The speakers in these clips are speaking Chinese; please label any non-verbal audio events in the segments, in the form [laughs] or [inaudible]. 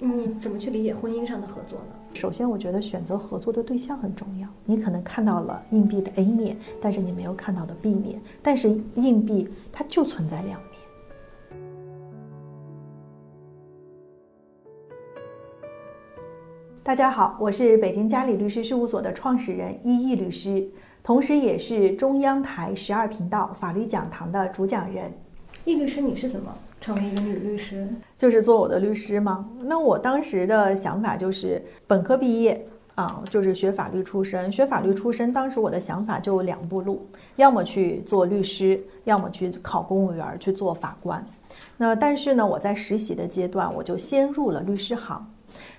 你怎么去理解婚姻上的合作呢？首先，我觉得选择合作的对象很重要。你可能看到了硬币的 A 面，但是你没有看到的 B 面。但是硬币它就存在两面。大家好，我是北京嘉里律师事务所的创始人一毅律师，同时也是中央台十二频道法律讲堂的主讲人。易律师，你是怎么成为一个女律师？就是做我的律师吗？那我当时的想法就是本科毕业啊，就是学法律出身。学法律出身，当时我的想法就两步路：要么去做律师，要么去考公务员去做法官。那但是呢，我在实习的阶段，我就先入了律师行。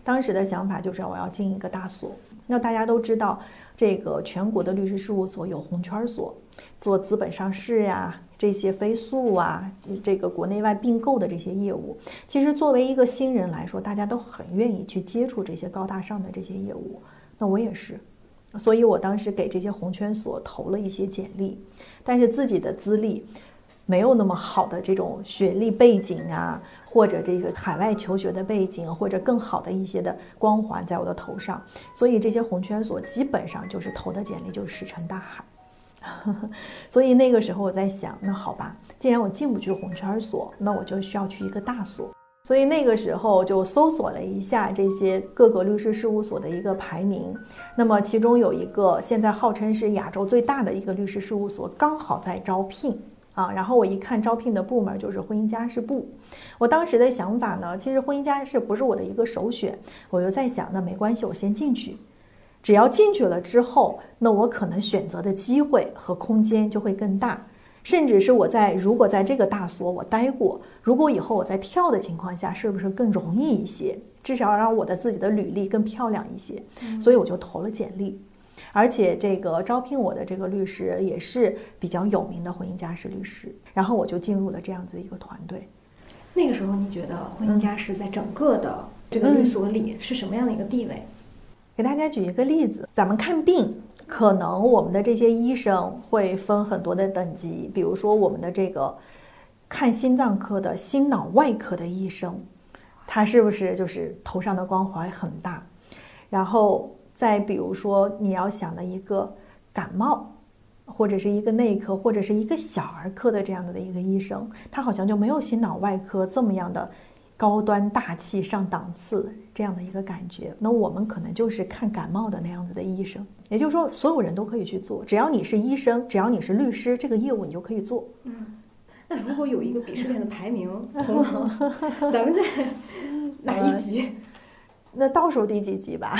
当时的想法就是我要进一个大所。那大家都知道，这个全国的律师事务所有红圈所，做资本上市呀。这些飞速啊，这个国内外并购的这些业务，其实作为一个新人来说，大家都很愿意去接触这些高大上的这些业务。那我也是，所以我当时给这些红圈所投了一些简历，但是自己的资历没有那么好的这种学历背景啊，或者这个海外求学的背景，或者更好的一些的光环在我的头上，所以这些红圈所基本上就是投的简历就石沉大海。[laughs] 所以那个时候我在想，那好吧，既然我进不去红圈所，那我就需要去一个大所。所以那个时候就搜索了一下这些各个律师事务所的一个排名，那么其中有一个现在号称是亚洲最大的一个律师事务所，刚好在招聘啊。然后我一看招聘的部门就是婚姻家事部，我当时的想法呢，其实婚姻家事不是我的一个首选，我就在想，那没关系，我先进去。只要进去了之后，那我可能选择的机会和空间就会更大，甚至是我在如果在这个大所我待过，如果以后我在跳的情况下，是不是更容易一些？至少让我的自己的履历更漂亮一些。所以我就投了简历，而且这个招聘我的这个律师也是比较有名的婚姻家事律师，然后我就进入了这样子一个团队。那个时候你觉得婚姻家事在整个的这个律所里是什么样的一个地位？给大家举一个例子，咱们看病，可能我们的这些医生会分很多的等级，比如说我们的这个看心脏科的心脑外科的医生，他是不是就是头上的光环很大？然后再比如说你要想的一个感冒，或者是一个内科，或者是一个小儿科的这样的的一个医生，他好像就没有心脑外科这么样的。高端大气上档次这样的一个感觉，那我们可能就是看感冒的那样子的医生，也就是说，所有人都可以去做，只要你是医生，只要你是律师，这个业务你就可以做。嗯，那如果有一个鄙视链的排名，[laughs] 同行，咱们在哪一级？那倒数第几集吧？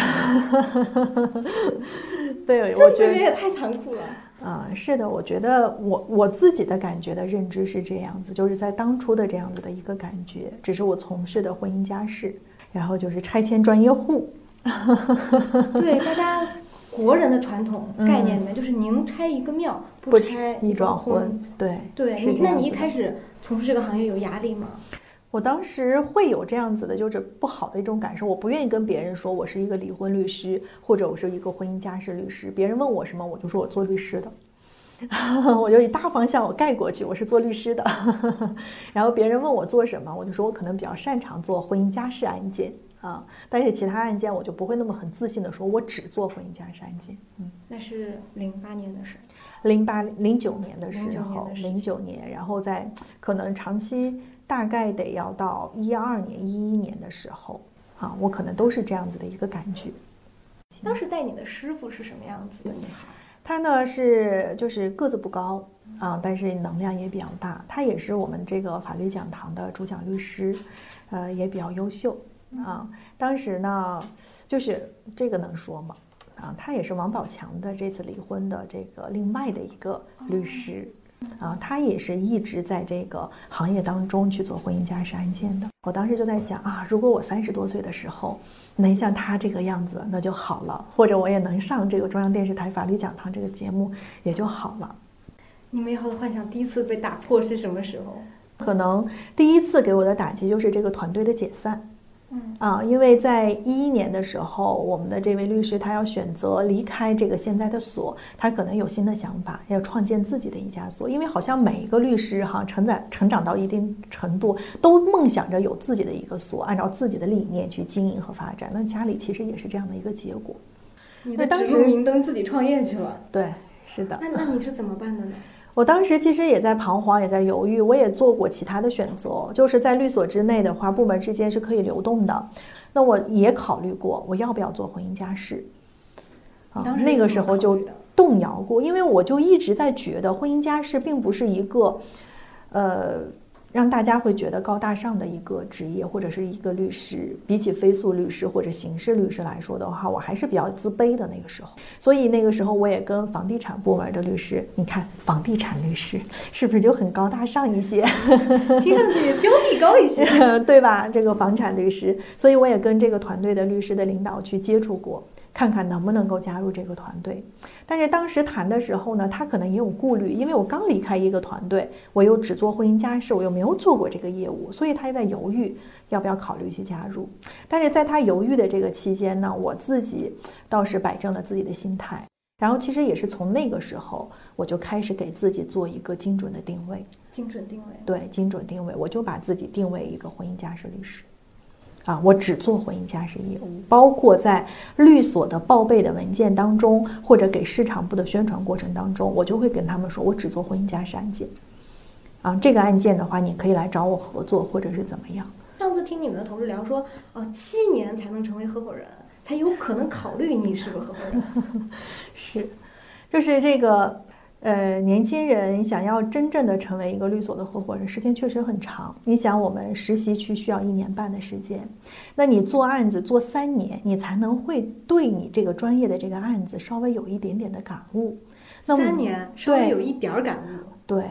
[laughs] 对，我觉得也太残酷了。啊，是的，我觉得我我自己的感觉的认知是这样子，就是在当初的这样子的一个感觉，只是我从事的婚姻家事，然后就是拆迁专业户。[laughs] 对，大家国人的传统概念里面，就是宁拆一个庙，不拆一桩婚。对，对，你那你一开始从事这个行业有压力吗？我当时会有这样子的，就是不好的一种感受。我不愿意跟别人说我是一个离婚律师，或者我是一个婚姻家事律师。别人问我什么，我就说我做律师的，[laughs] 我就以大方向我盖过去，我是做律师的。[laughs] 然后别人问我做什么，我就说我可能比较擅长做婚姻家事案件啊，但是其他案件我就不会那么很自信的说我只做婚姻家事案件。嗯，那是零八年的事，零八零九年的时候，零九年，然后在可能长期。大概得要到一二年、一一年的时候，啊，我可能都是这样子的一个感觉。当时带你的师傅是什么样子的女孩？她呢是就是个子不高啊，但是能量也比较大。她也是我们这个法律讲堂的主讲律师，呃，也比较优秀啊。当时呢，就是这个能说吗？啊，她也是王宝强的这次离婚的这个另外的一个律师。啊，他也是一直在这个行业当中去做婚姻家事案件的。我当时就在想啊，如果我三十多岁的时候能像他这个样子，那就好了；或者我也能上这个中央电视台法律讲堂这个节目，也就好了。你美好的幻想第一次被打破是什么时候？可能第一次给我的打击就是这个团队的解散。嗯啊，因为在一一年的时候，我们的这位律师他要选择离开这个现在的所，他可能有新的想法，要创建自己的一家所。因为好像每一个律师哈，成长成长到一定程度，都梦想着有自己的一个所，按照自己的理念去经营和发展。那家里其实也是这样的一个结果。你对当时明灯自己创业去了，对，是的。那那你是怎么办的呢？我当时其实也在彷徨，也在犹豫，我也做过其他的选择，就是在律所之内的话，部门之间是可以流动的。那我也考虑过，我要不要做婚姻家事？啊那个时候就动摇过，因为我就一直在觉得婚姻家事并不是一个，呃，让大家会觉得高大上的一个职业或者是一个律师。比起非诉律师或者刑事律师来说的话，我还是比较自卑的那个时候。所以那个时候我也跟房地产部门的律师，你看房地产律师是不是就很高大上一些？听上去标地高一些。[laughs] 对吧？这个房产律师，所以我也跟这个团队的律师的领导去接触过，看看能不能够加入这个团队。但是当时谈的时候呢，他可能也有顾虑，因为我刚离开一个团队，我又只做婚姻家事，我又没有做过这个业务，所以他也在犹豫要不要考虑去加入。但是在他犹豫的这个期间呢，我自己倒是摆正了自己的心态。然后其实也是从那个时候，我就开始给自己做一个精准的定位。精准定位。对，精准定位，我就把自己定位一个婚姻家事律师，啊，我只做婚姻家事业务，包括在律所的报备的文件当中，或者给市场部的宣传过程当中，我就会跟他们说，我只做婚姻家事案件，啊，这个案件的话，你可以来找我合作，或者是怎么样。上次听你们的同事聊说，哦，七年才能成为合伙人，才有可能考虑你是个合伙人。[laughs] 是，就是这个，呃，年轻人想要真正的成为一个律所的合伙人，时间确实很长。你想，我们实习期需要一年半的时间，那你做案子做三年，你才能会对你这个专业的这个案子稍微有一点点的感悟。那三年稍微对有一点儿感悟。对，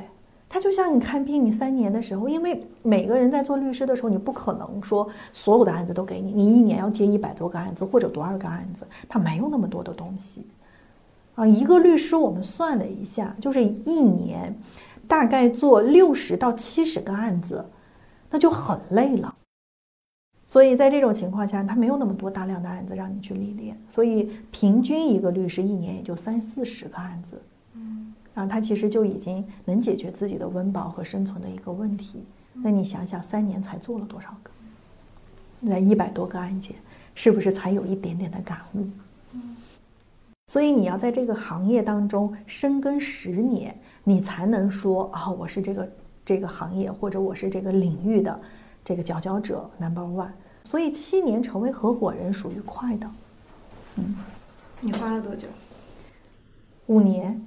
它就像你看病，你三年的时候，因为每个人在做律师的时候，你不可能说所有的案子都给你，你一年要接一百多个案子或者多少个案子，他没有那么多的东西。啊，一个律师我们算了一下，就是一年大概做六十到七十个案子，那就很累了。所以在这种情况下，他没有那么多大量的案子让你去历练，所以平均一个律师一年也就三四十个案子。嗯啊，他其实就已经能解决自己的温饱和生存的一个问题。那你想想，三年才做了多少个？那一百多个案件，是不是才有一点点的感悟？所以你要在这个行业当中深耕十年，你才能说啊，我是这个这个行业或者我是这个领域的这个佼佼者 number one。所以七年成为合伙人属于快的，嗯你花了多久？五年，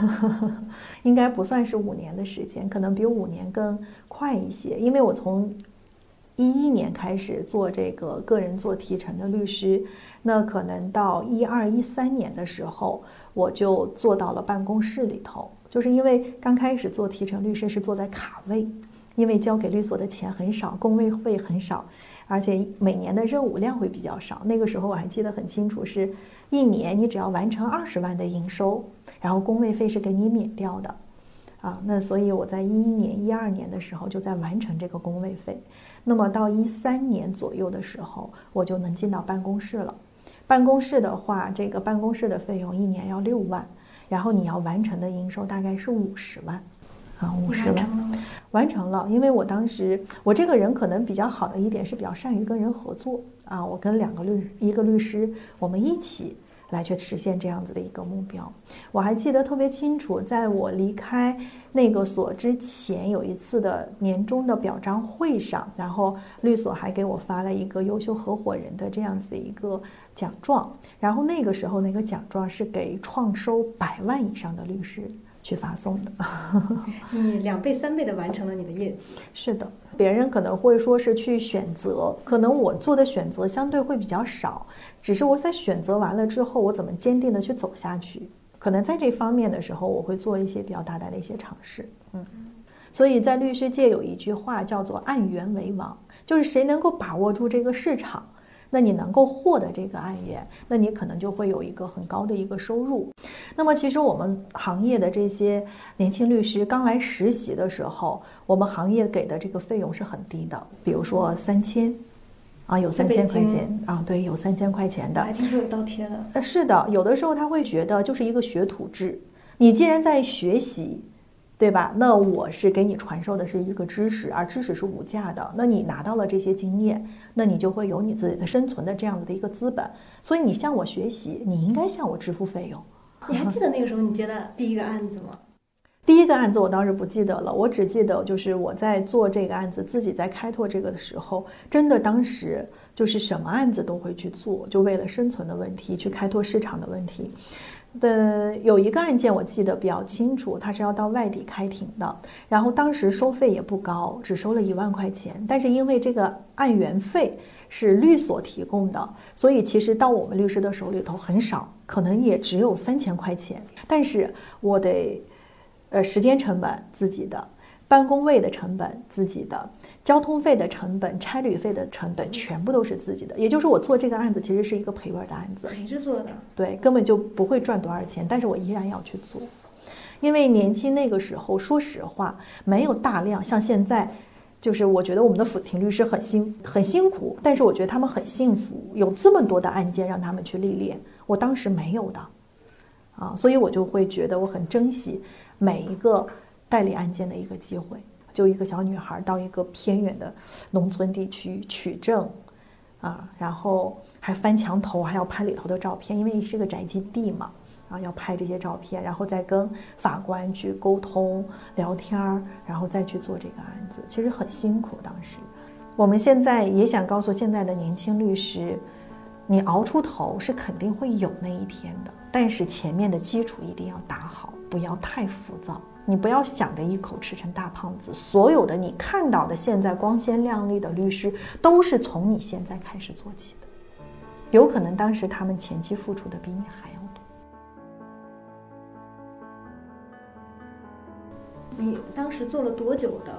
[laughs] 应该不算是五年的时间，可能比五年更快一些。因为我从一一年开始做这个个人做提成的律师，那可能到一二一三年的时候，我就做到了办公室里头。就是因为刚开始做提成律师是坐在卡位，因为交给律所的钱很少，工位费很少，而且每年的任务量会比较少。那个时候我还记得很清楚，是一年你只要完成二十万的营收，然后工位费是给你免掉的。啊，那所以我在一一年、一二年的时候就在完成这个工位费。那么到一三年左右的时候，我就能进到办公室了。办公室的话，这个办公室的费用一年要六万，然后你要完成的营收大概是五十万，啊，五十万。完成了因为我当时我这个人可能比较好的一点是比较善于跟人合作啊，我跟两个律一个律师，我们一起来去实现这样子的一个目标。我还记得特别清楚，在我离开那个所之前，有一次的年终的表彰会上，然后律所还给我发了一个优秀合伙人的这样子的一个奖状，然后那个时候那个奖状是给创收百万以上的律师去发送的。[laughs] [laughs] 你两倍、三倍的完成了你的业绩。是的，别人可能会说是去选择，可能我做的选择相对会比较少，只是我在选择完了之后，我怎么坚定的去走下去，可能在这方面的时候，我会做一些比较大胆的一些尝试。嗯，所以在律师界有一句话叫做“按源为王”，就是谁能够把握住这个市场。那你能够获得这个案源，那你可能就会有一个很高的一个收入。那么，其实我们行业的这些年轻律师刚来实习的时候，我们行业给的这个费用是很低的，比如说三千，啊，有三千块钱啊，对，有三千块钱的。我还听说有倒贴的。呃，是的，有的时候他会觉得就是一个学徒制。你既然在学习，对吧？那我是给你传授的是一个知识，而知识是无价的。那你拿到了这些经验，那你就会有你自己的生存的这样子的一个资本。所以你向我学习，你应该向我支付费用。你还记得那个时候你接的第一个案子吗？[laughs] 第一个案子我当时不记得了，我只记得就是我在做这个案子，自己在开拓这个的时候，真的当时就是什么案子都会去做，就为了生存的问题去开拓市场的问题。的有一个案件我记得比较清楚，他是要到外地开庭的，然后当时收费也不高，只收了一万块钱，但是因为这个案源费是律所提供的，所以其实到我们律师的手里头很少，可能也只有三千块钱，但是我得。呃，时间成本自己的，办公位的成本自己的，交通费的成本、差旅费的成本全部都是自己的。也就是我做这个案子其实是一个赔本的案子，赔着做的，对，根本就不会赚多少钱，但是我依然要去做，因为年轻那个时候，说实话，没有大量像现在，就是我觉得我们的辅庭律师很辛很辛苦，但是我觉得他们很幸福，有这么多的案件让他们去历练，我当时没有的，啊，所以我就会觉得我很珍惜。每一个代理案件的一个机会，就一个小女孩到一个偏远的农村地区取证，啊，然后还翻墙头，还要拍里头的照片，因为是个宅基地嘛，啊，要拍这些照片，然后再跟法官去沟通聊天儿，然后再去做这个案子，其实很辛苦。当时，我们现在也想告诉现在的年轻律师，你熬出头是肯定会有那一天的，但是前面的基础一定要打好。不要太浮躁，你不要想着一口吃成大胖子。所有的你看到的现在光鲜亮丽的律师，都是从你现在开始做起的。有可能当时他们前期付出的比你还要多。你当时做了多久的，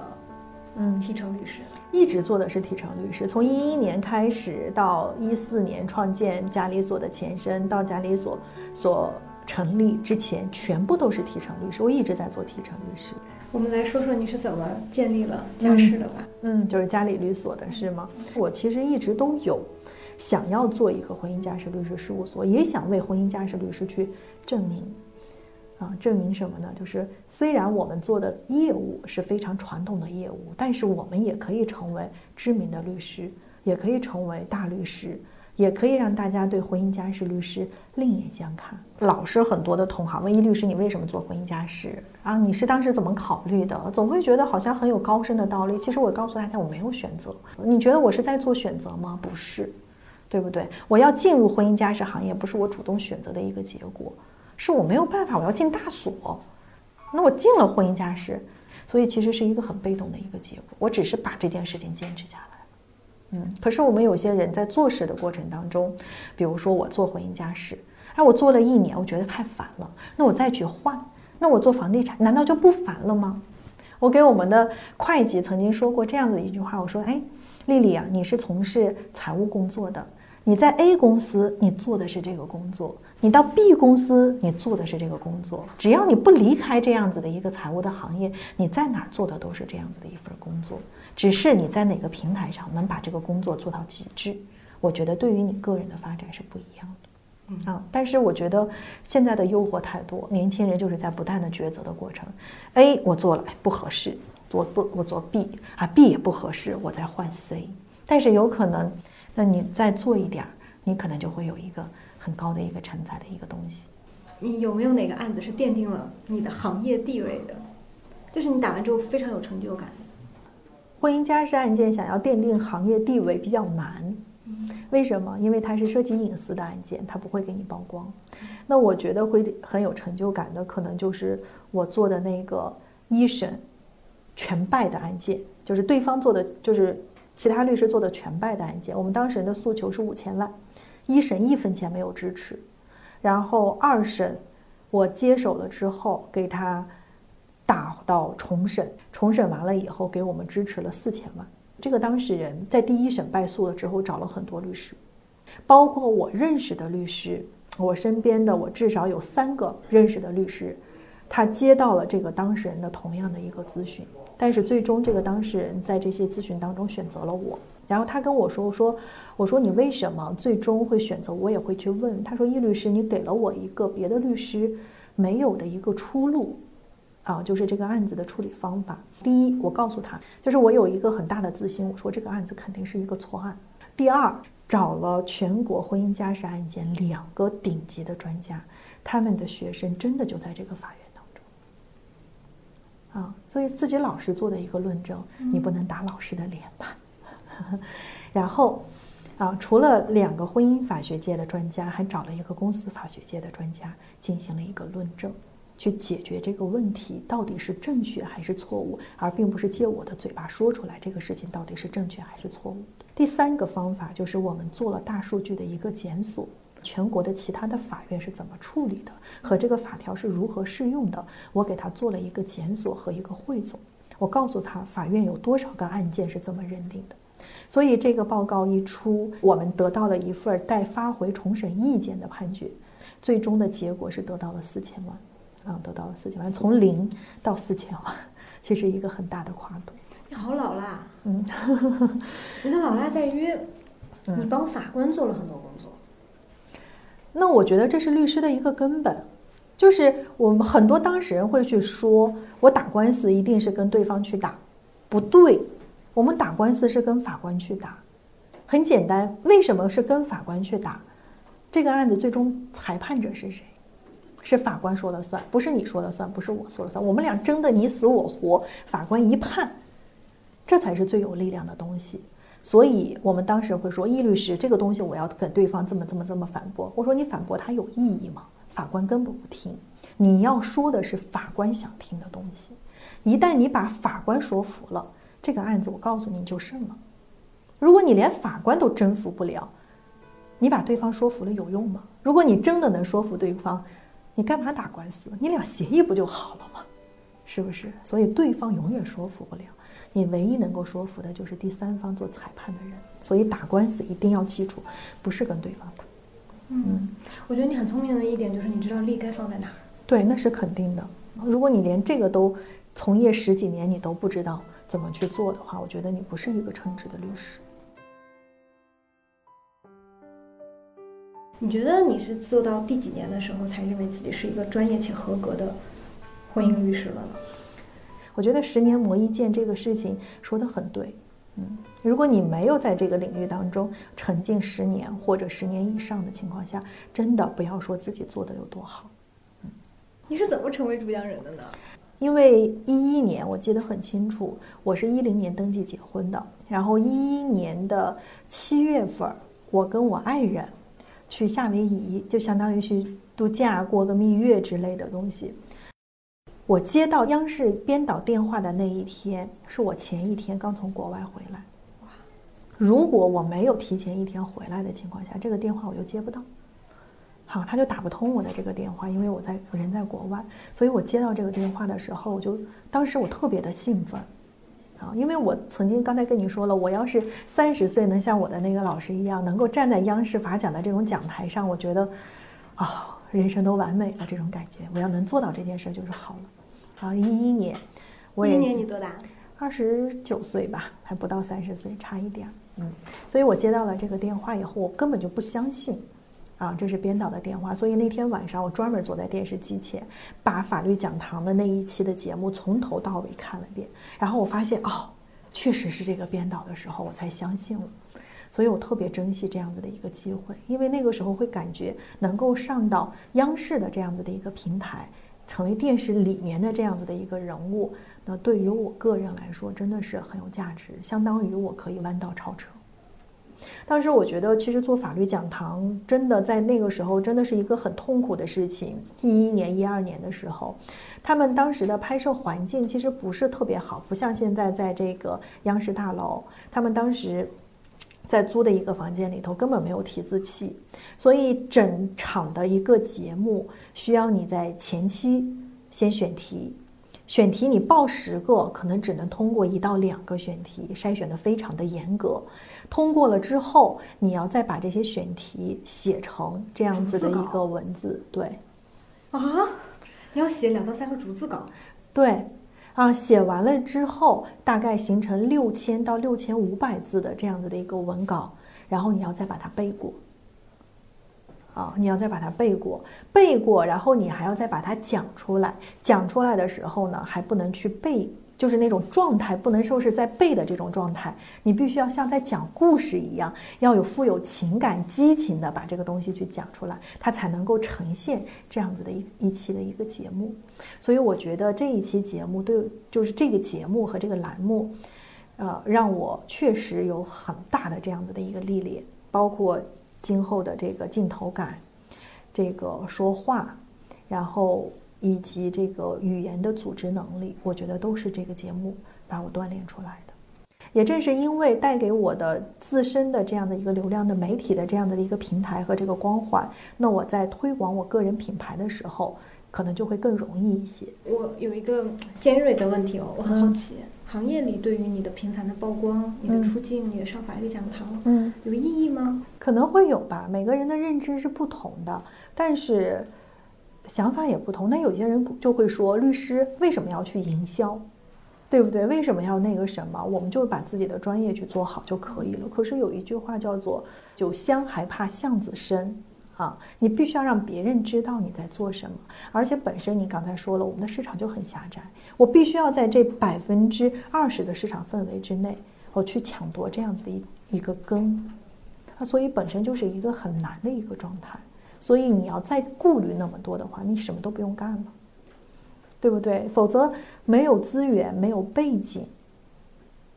嗯，提成律师？一直做的是提成律师，从一一年开始到一四年创建嘉里所的前身，到嘉里所所。成立之前全部都是提成律师，我一直在做提成律师。我们来说说你是怎么建立了家事的吧？嗯，就是家里律所的是吗？我其实一直都有想要做一个婚姻家事律师事务所，也想为婚姻家事律师去证明啊，证明什么呢？就是虽然我们做的业务是非常传统的业务，但是我们也可以成为知名的律师，也可以成为大律师。也可以让大家对婚姻家事律师另眼相看。老是很多的同行问易律师：“你为什么做婚姻家事啊？你是当时怎么考虑的？”总会觉得好像很有高深的道理。其实我告诉大家，我没有选择。你觉得我是在做选择吗？不是，对不对？我要进入婚姻家事行业，不是我主动选择的一个结果，是我没有办法，我要进大所。那我进了婚姻家事，所以其实是一个很被动的一个结果。我只是把这件事情坚持下来。嗯，可是我们有些人在做事的过程当中，比如说我做婚姻家事，哎，我做了一年，我觉得太烦了，那我再去换，那我做房地产难道就不烦了吗？我给我们的会计曾经说过这样子一句话，我说，哎，丽丽啊，你是从事财务工作的，你在 A 公司你做的是这个工作，你到 B 公司你做的是这个工作，只要你不离开这样子的一个财务的行业，你在哪儿做的都是这样子的一份工作。只是你在哪个平台上能把这个工作做到极致，我觉得对于你个人的发展是不一样的，啊，但是我觉得现在的诱惑太多，年轻人就是在不断的抉择的过程，A 我做了不合适，我不我做 B 啊 B 也不合适，我再换 C，但是有可能，那你再做一点儿，你可能就会有一个很高的一个承载的一个东西。你有没有哪个案子是奠定了你的行业地位的？就是你打完之后非常有成就感。婚姻家事案件想要奠定行业地位比较难，为什么？因为它是涉及隐私的案件，它不会给你曝光。那我觉得会很有成就感的，可能就是我做的那个一审全败的案件，就是对方做的，就是其他律师做的全败的案件。我们当事人的诉求是五千万，一审一分钱没有支持，然后二审我接手了之后给他。打到重审，重审完了以后给我们支持了四千万。这个当事人在第一审败诉了之后，找了很多律师，包括我认识的律师，我身边的我至少有三个认识的律师，他接到了这个当事人的同样的一个咨询，但是最终这个当事人在这些咨询当中选择了我，然后他跟我说：“我说，我说你为什么最终会选择？我也会去问。”他说：“易律师，你给了我一个别的律师没有的一个出路，啊，就是这个案子的处理方法。第一，我告诉他，就是我有一个很大的自信，我说这个案子肯定是一个错案。第二，找了全国婚姻家事案件两个顶级的专家，他们的学生真的就在这个法院，啊，所以自己老师做的一个论证，你不能打老师的脸吧？” [laughs] 然后，啊，除了两个婚姻法学界的专家，还找了一个公司法学界的专家进行了一个论证，去解决这个问题到底是正确还是错误，而并不是借我的嘴巴说出来这个事情到底是正确还是错误。第三个方法就是我们做了大数据的一个检索，全国的其他的法院是怎么处理的，和这个法条是如何适用的，我给他做了一个检索和一个汇总，我告诉他法院有多少个案件是这么认定的。所以这个报告一出，我们得到了一份待发回重审意见的判决，最终的结果是得到了四千万，啊，得到了四千万，从零到四千万，其实一个很大的跨度。你好老辣，嗯，[laughs] 你的老辣在于，你帮法官做了很多工作。那我觉得这是律师的一个根本，就是我们很多当事人会去说，我打官司一定是跟对方去打，不对。我们打官司是跟法官去打，很简单。为什么是跟法官去打？这个案子最终裁判者是谁？是法官说了算，不是你说了算，不是我说了算。我们俩争得你死我活，法官一判，这才是最有力量的东西。所以我们当时会说，易律师这个东西我要跟对方这么这么这么反驳。我说你反驳他有意义吗？法官根本不听。你要说的是法官想听的东西。一旦你把法官说服了。这个案子，我告诉你就胜了。如果你连法官都征服不了，你把对方说服了有用吗？如果你真的能说服对方，你干嘛打官司？你俩协议不就好了吗？是不是？所以对方永远说服不了你，唯一能够说服的就是第三方做裁判的人。所以打官司一定要记住，不是跟对方打。嗯，我觉得你很聪明的一点就是你知道力该放在哪儿。对，那是肯定的。如果你连这个都从业十几年，你都不知道。怎么去做的话，我觉得你不是一个称职的律师。你觉得你是做到第几年的时候才认为自己是一个专业且合格的婚姻律师了呢？我觉得十年磨一剑这个事情说的很对。嗯，如果你没有在这个领域当中沉浸十年或者十年以上的情况下，真的不要说自己做的有多好。嗯，你是怎么成为主讲人的呢？因为一一年我记得很清楚，我是一零年登记结婚的，然后一一年的七月份，我跟我爱人去夏威夷，就相当于去度假过个蜜月之类的东西。我接到央视编导电话的那一天，是我前一天刚从国外回来。如果我没有提前一天回来的情况下，这个电话我就接不到。好，他就打不通我的这个电话，因为我在人在国外，所以我接到这个电话的时候，我就当时我特别的兴奋，啊，因为我曾经刚才跟你说了，我要是三十岁能像我的那个老师一样，能够站在央视法讲的这种讲台上，我觉得，啊，人生都完美了这种感觉，我要能做到这件事就是好了。好，一一年，我一年你多大？二十九岁吧，还不到三十岁，差一点儿，嗯，所以我接到了这个电话以后，我根本就不相信。啊，这是编导的电话，所以那天晚上我专门坐在电视机前，把法律讲堂的那一期的节目从头到尾看了遍，然后我发现哦，确实是这个编导的时候，我才相信了，所以我特别珍惜这样子的一个机会，因为那个时候会感觉能够上到央视的这样子的一个平台，成为电视里面的这样子的一个人物，那对于我个人来说真的是很有价值，相当于我可以弯道超车。当时我觉得，其实做法律讲堂真的在那个时候真的是一个很痛苦的事情。一一年、一二年的时候，他们当时的拍摄环境其实不是特别好，不像现在在这个央视大楼。他们当时在租的一个房间里头根本没有提字器，所以整场的一个节目需要你在前期先选题。选题你报十个，可能只能通过一到两个选题，筛选的非常的严格。通过了之后，你要再把这些选题写成这样子的一个文字，对。啊，你要写两到三个逐字稿。对，啊，写完了之后，大概形成六千到六千五百字的这样子的一个文稿，然后你要再把它背过。啊，你要再把它背过，背过，然后你还要再把它讲出来。讲出来的时候呢，还不能去背，就是那种状态，不能说是在背的这种状态。你必须要像在讲故事一样，要有富有情感、激情的把这个东西去讲出来，它才能够呈现这样子的一一期的一个节目。所以我觉得这一期节目对，就是这个节目和这个栏目，呃，让我确实有很大的这样子的一个历练，包括。今后的这个镜头感，这个说话，然后以及这个语言的组织能力，我觉得都是这个节目把我锻炼出来的。也正是因为带给我的自身的这样的一个流量的媒体的这样的一个平台和这个光环，那我在推广我个人品牌的时候，可能就会更容易一些。我有一个尖锐的问题哦，我很好奇。行业里对于你的频繁的曝光、你的出镜、你的上法律讲堂，嗯，有意义吗？可能会有吧。每个人的认知是不同的，但是想法也不同。那有些人就会说，律师为什么要去营销，对不对？为什么要那个什么？我们就把自己的专业去做好就可以了。可是有一句话叫做“酒香还怕巷子深”。啊，你必须要让别人知道你在做什么，而且本身你刚才说了，我们的市场就很狭窄，我必须要在这百分之二十的市场氛围之内，我去抢夺这样子的一一个根，啊，所以本身就是一个很难的一个状态，所以你要再顾虑那么多的话，你什么都不用干了，对不对？否则没有资源，没有背景，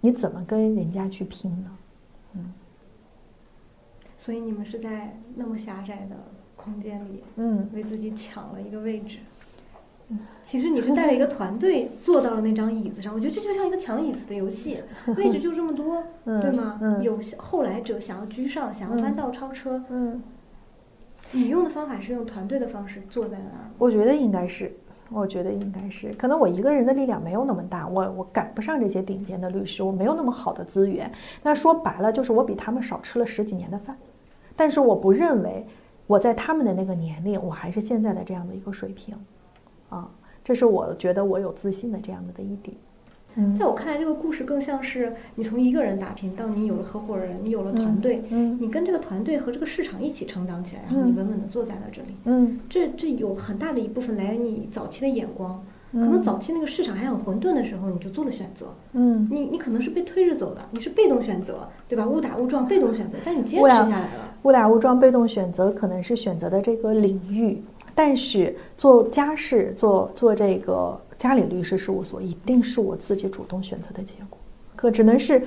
你怎么跟人家去拼呢？嗯。所以你们是在那么狭窄的空间里，嗯，为自己抢了一个位置。其实你是带了一个团队坐到了那张椅子上，我觉得这就像一个抢椅子的游戏，[laughs] 位置就这么多，对吗？有后来者想要居上，想要弯道超车。嗯，你用的方法是用团队的方式坐在那儿？我觉得应该是。我觉得应该是，可能我一个人的力量没有那么大，我我赶不上这些顶尖的律师，我没有那么好的资源。那说白了，就是我比他们少吃了十几年的饭。但是我不认为我在他们的那个年龄，我还是现在的这样的一个水平，啊，这是我觉得我有自信的这样子的一点。在我看来，这个故事更像是你从一个人打拼到你有了合伙人，你有了团队，嗯，你跟这个团队和这个市场一起成长起来，然后你稳稳的坐在了这里，嗯，这这有很大的一部分来源于你早期的眼光，可能早期那个市场还很混沌的时候，你就做了选择，嗯，你你可能是被推着走的，你是被动选择，对吧？误打误撞，被动选择，但你坚持下来了。误打误撞，被动选择可能是选择的这个领域，但是做家事，做做这个。家里律师事务所一定是我自己主动选择的结果，可只能是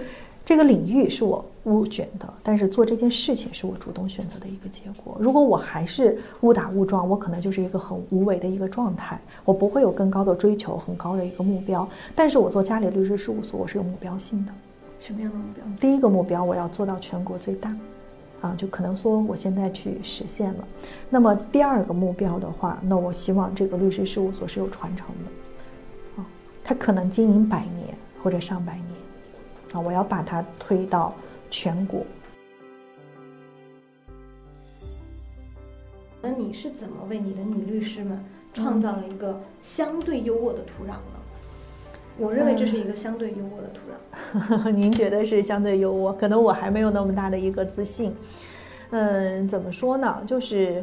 这个领域是我误选的，但是做这件事情是我主动选择的一个结果。如果我还是误打误撞，我可能就是一个很无为的一个状态，我不会有更高的追求，很高的一个目标。但是我做家里律师事务所，我是有目标性的。什么样的目标？第一个目标，我要做到全国最大。啊，就可能说我现在去实现了。那么第二个目标的话，那我希望这个律师事务所是有传承的。他可能经营百年或者上百年，啊，我要把它推到全国。那你是怎么为你的女律师们创造了一个相对优渥的土壤呢？我认为这是一个相对优渥的土壤。[laughs] 您觉得是相对优渥？可能我还没有那么大的一个自信。嗯，怎么说呢？就是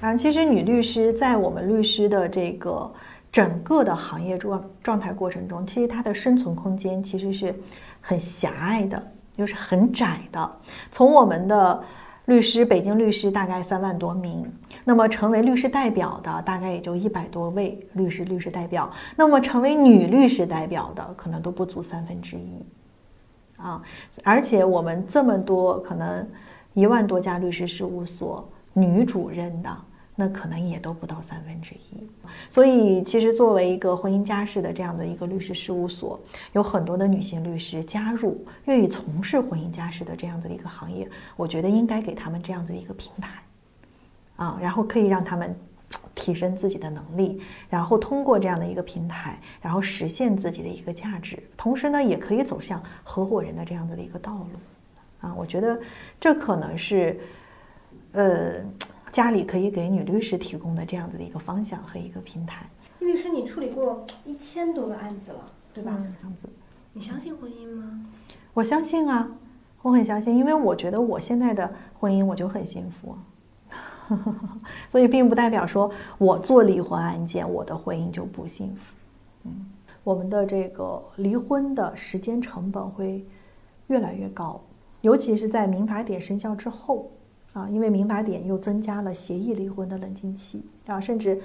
啊，其实女律师在我们律师的这个。整个的行业状状态过程中，其实它的生存空间其实是很狭隘的，又是很窄的。从我们的律师，北京律师大概三万多名，那么成为律师代表的大概也就一百多位律师，律师代表，那么成为女律师代表的可能都不足三分之一啊。而且我们这么多，可能一万多家律师事务所，女主任的。那可能也都不到三分之一，所以其实作为一个婚姻家事的这样的一个律师事务所，有很多的女性律师加入，愿意从事婚姻家事的这样子的一个行业，我觉得应该给他们这样子的一个平台，啊，然后可以让他们提升自己的能力，然后通过这样的一个平台，然后实现自己的一个价值，同时呢，也可以走向合伙人的这样子的一个道路，啊，我觉得这可能是，呃。家里可以给女律师提供的这样子的一个方向和一个平台，因律师，你处理过一千多个案子了，对吧？这样子。你相信婚姻吗？我相信啊，我很相信，因为我觉得我现在的婚姻我就很幸福，[laughs] 所以并不代表说我做离婚案件，我的婚姻就不幸福。嗯，我们的这个离婚的时间成本会越来越高，尤其是在民法典生效之后啊，因为民法典又增加了协议离婚的冷静期啊，甚至。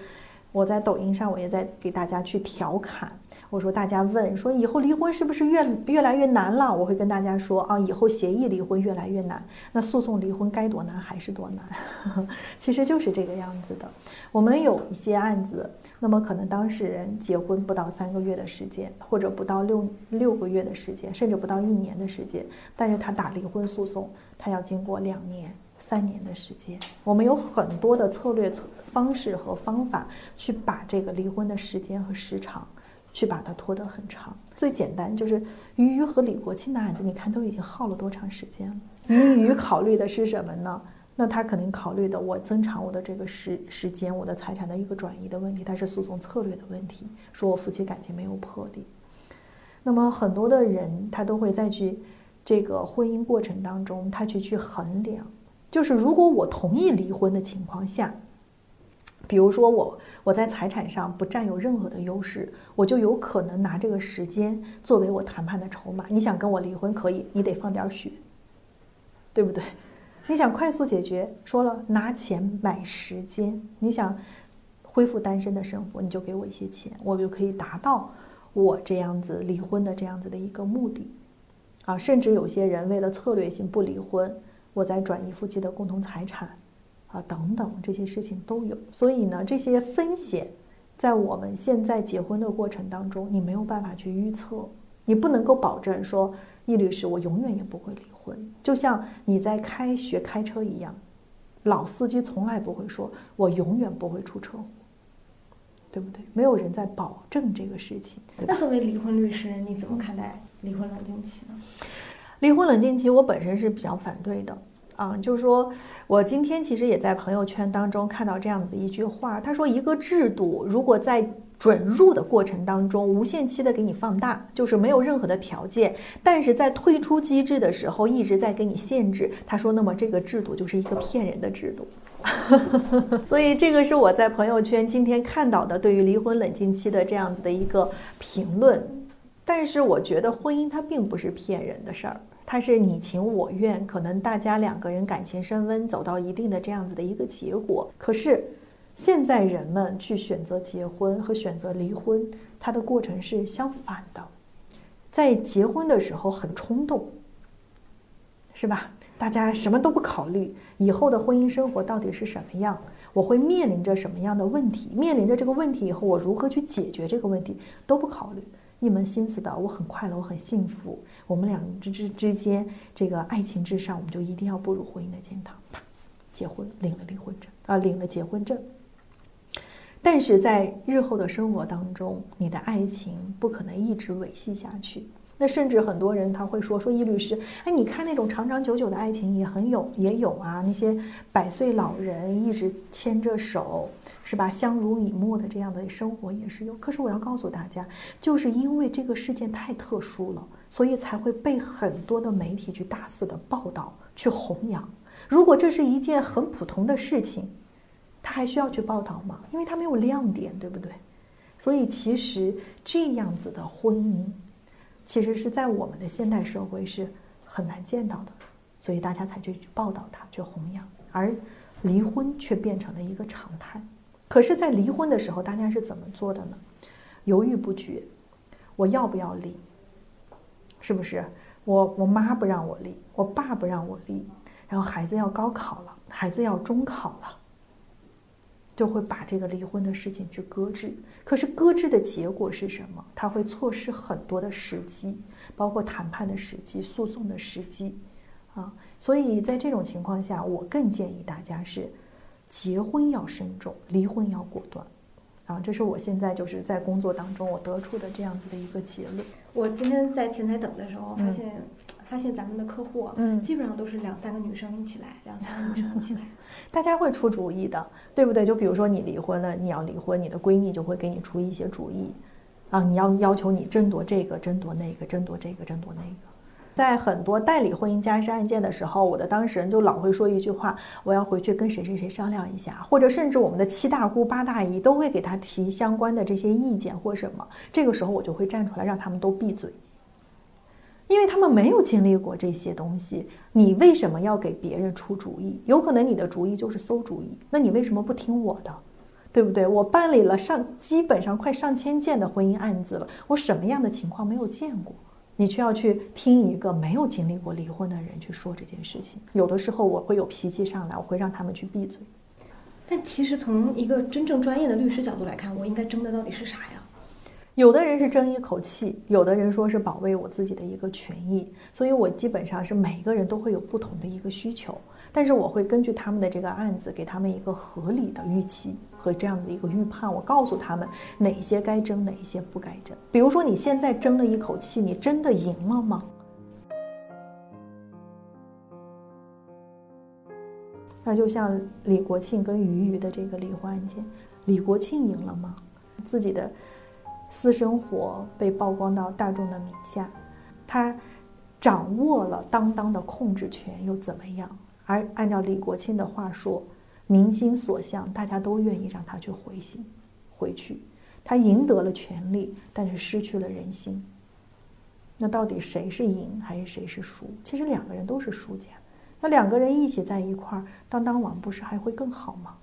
我在抖音上，我也在给大家去调侃。我说，大家问说以后离婚是不是越越来越难了？我会跟大家说啊，以后协议离婚越来越难，那诉讼离婚该多难还是多难，[laughs] 其实就是这个样子的。我们有一些案子，那么可能当事人结婚不到三个月的时间，或者不到六六个月的时间，甚至不到一年的时间，但是他打离婚诉讼，他要经过两年。三年的时间，我们有很多的策略、方式和方法去把这个离婚的时间和时长，去把它拖得很长。最简单就是于于和李国庆的案子，你看都已经耗了多长时间了？于于考虑的是什么呢？那他肯定考虑的我增长我的这个时时间，我的财产的一个转移的问题，它是诉讼策略的问题，说我夫妻感情没有破裂。那么很多的人他都会再去这个婚姻过程当中，他去去衡量。就是如果我同意离婚的情况下，比如说我我在财产上不占有任何的优势，我就有可能拿这个时间作为我谈判的筹码。你想跟我离婚可以，你得放点血，对不对？你想快速解决，说了拿钱买时间。你想恢复单身的生活，你就给我一些钱，我就可以达到我这样子离婚的这样子的一个目的啊。甚至有些人为了策略性不离婚。我在转移夫妻的共同财产，啊，等等这些事情都有。所以呢，这些风险在我们现在结婚的过程当中，你没有办法去预测，你不能够保证说，易律师我永远也不会离婚。就像你在开学开车一样，老司机从来不会说我永远不会出车祸，对不对？没有人在保证这个事情。那作为离婚律师，你怎么看待离婚冷静期呢？离婚冷静期，我本身是比较反对的。啊，就是说我今天其实也在朋友圈当中看到这样子一句话，他说一个制度如果在准入的过程当中无限期的给你放大，就是没有任何的条件，但是在退出机制的时候一直在给你限制，他说那么这个制度就是一个骗人的制度。[laughs] 所以这个是我在朋友圈今天看到的对于离婚冷静期的这样子的一个评论，但是我觉得婚姻它并不是骗人的事儿。它是你情我愿，可能大家两个人感情升温，走到一定的这样子的一个结果。可是，现在人们去选择结婚和选择离婚，它的过程是相反的。在结婚的时候很冲动，是吧？大家什么都不考虑，以后的婚姻生活到底是什么样？我会面临着什么样的问题？面临着这个问题以后，我如何去解决这个问题都不考虑。一门心思的，我很快乐，我很幸福。我们两之之之间，这个爱情至上，我们就一定要步入婚姻的殿堂。啪，结婚，领了离婚证啊，领了结婚证。但是在日后的生活当中，你的爱情不可能一直维系下去。那甚至很多人他会说说易律师，哎，你看那种长长久久的爱情也很有也有啊，那些百岁老人一直牵着手，是吧？相濡以沫的这样的生活也是有。可是我要告诉大家，就是因为这个事件太特殊了，所以才会被很多的媒体去大肆的报道，去弘扬。如果这是一件很普通的事情，他还需要去报道吗？因为他没有亮点，对不对？所以其实这样子的婚姻。其实是在我们的现代社会是很难见到的，所以大家才去报道它，去弘扬，而离婚却变成了一个常态。可是，在离婚的时候，大家是怎么做的呢？犹豫不决，我要不要离？是不是？我我妈不让我离，我爸不让我离，然后孩子要高考了，孩子要中考了。就会把这个离婚的事情去搁置，可是搁置的结果是什么？他会错失很多的时机，包括谈判的时机、诉讼的时机，啊，所以在这种情况下，我更建议大家是结婚要慎重，离婚要果断，啊，这是我现在就是在工作当中我得出的这样子的一个结论。我今天在前台等的时候，发现发现咱们的客户，嗯，基本上都是两三个女生一起来，两三个女生一起来，[laughs] 大家会出主意的，对不对？就比如说你离婚了，你要离婚，你的闺蜜就会给你出一些主意，啊，你要要求你争夺这个，争夺那个，争夺这个，争夺那个。在很多代理婚姻家事案件的时候，我的当事人就老会说一句话：“我要回去跟谁谁谁商量一下。”或者甚至我们的七大姑八大姨都会给他提相关的这些意见或什么。这个时候我就会站出来，让他们都闭嘴，因为他们没有经历过这些东西。你为什么要给别人出主意？有可能你的主意就是馊主意，那你为什么不听我的？对不对？我办理了上基本上快上千件的婚姻案子了，我什么样的情况没有见过？你却要去听一个没有经历过离婚的人去说这件事情，有的时候我会有脾气上来，我会让他们去闭嘴。但其实从一个真正专业的律师角度来看，我应该争的到底是啥呀？有的人是争一口气，有的人说是保卫我自己的一个权益，所以我基本上是每个人都会有不同的一个需求。但是我会根据他们的这个案子，给他们一个合理的预期和这样子一个预判。我告诉他们哪些该争，哪些不该争。比如说你现在争了一口气，你真的赢了吗？那就像李国庆跟俞渝的这个离婚案件，李国庆赢了吗？自己的私生活被曝光到大众的名下，他掌握了当当的控制权又怎么样？而按照李国庆的话说，民心所向，大家都愿意让他去回心，回去。他赢得了权利，但是失去了人心。那到底谁是赢还是谁是输？其实两个人都是输家。那两个人一起在一块儿，当当网不是还会更好吗？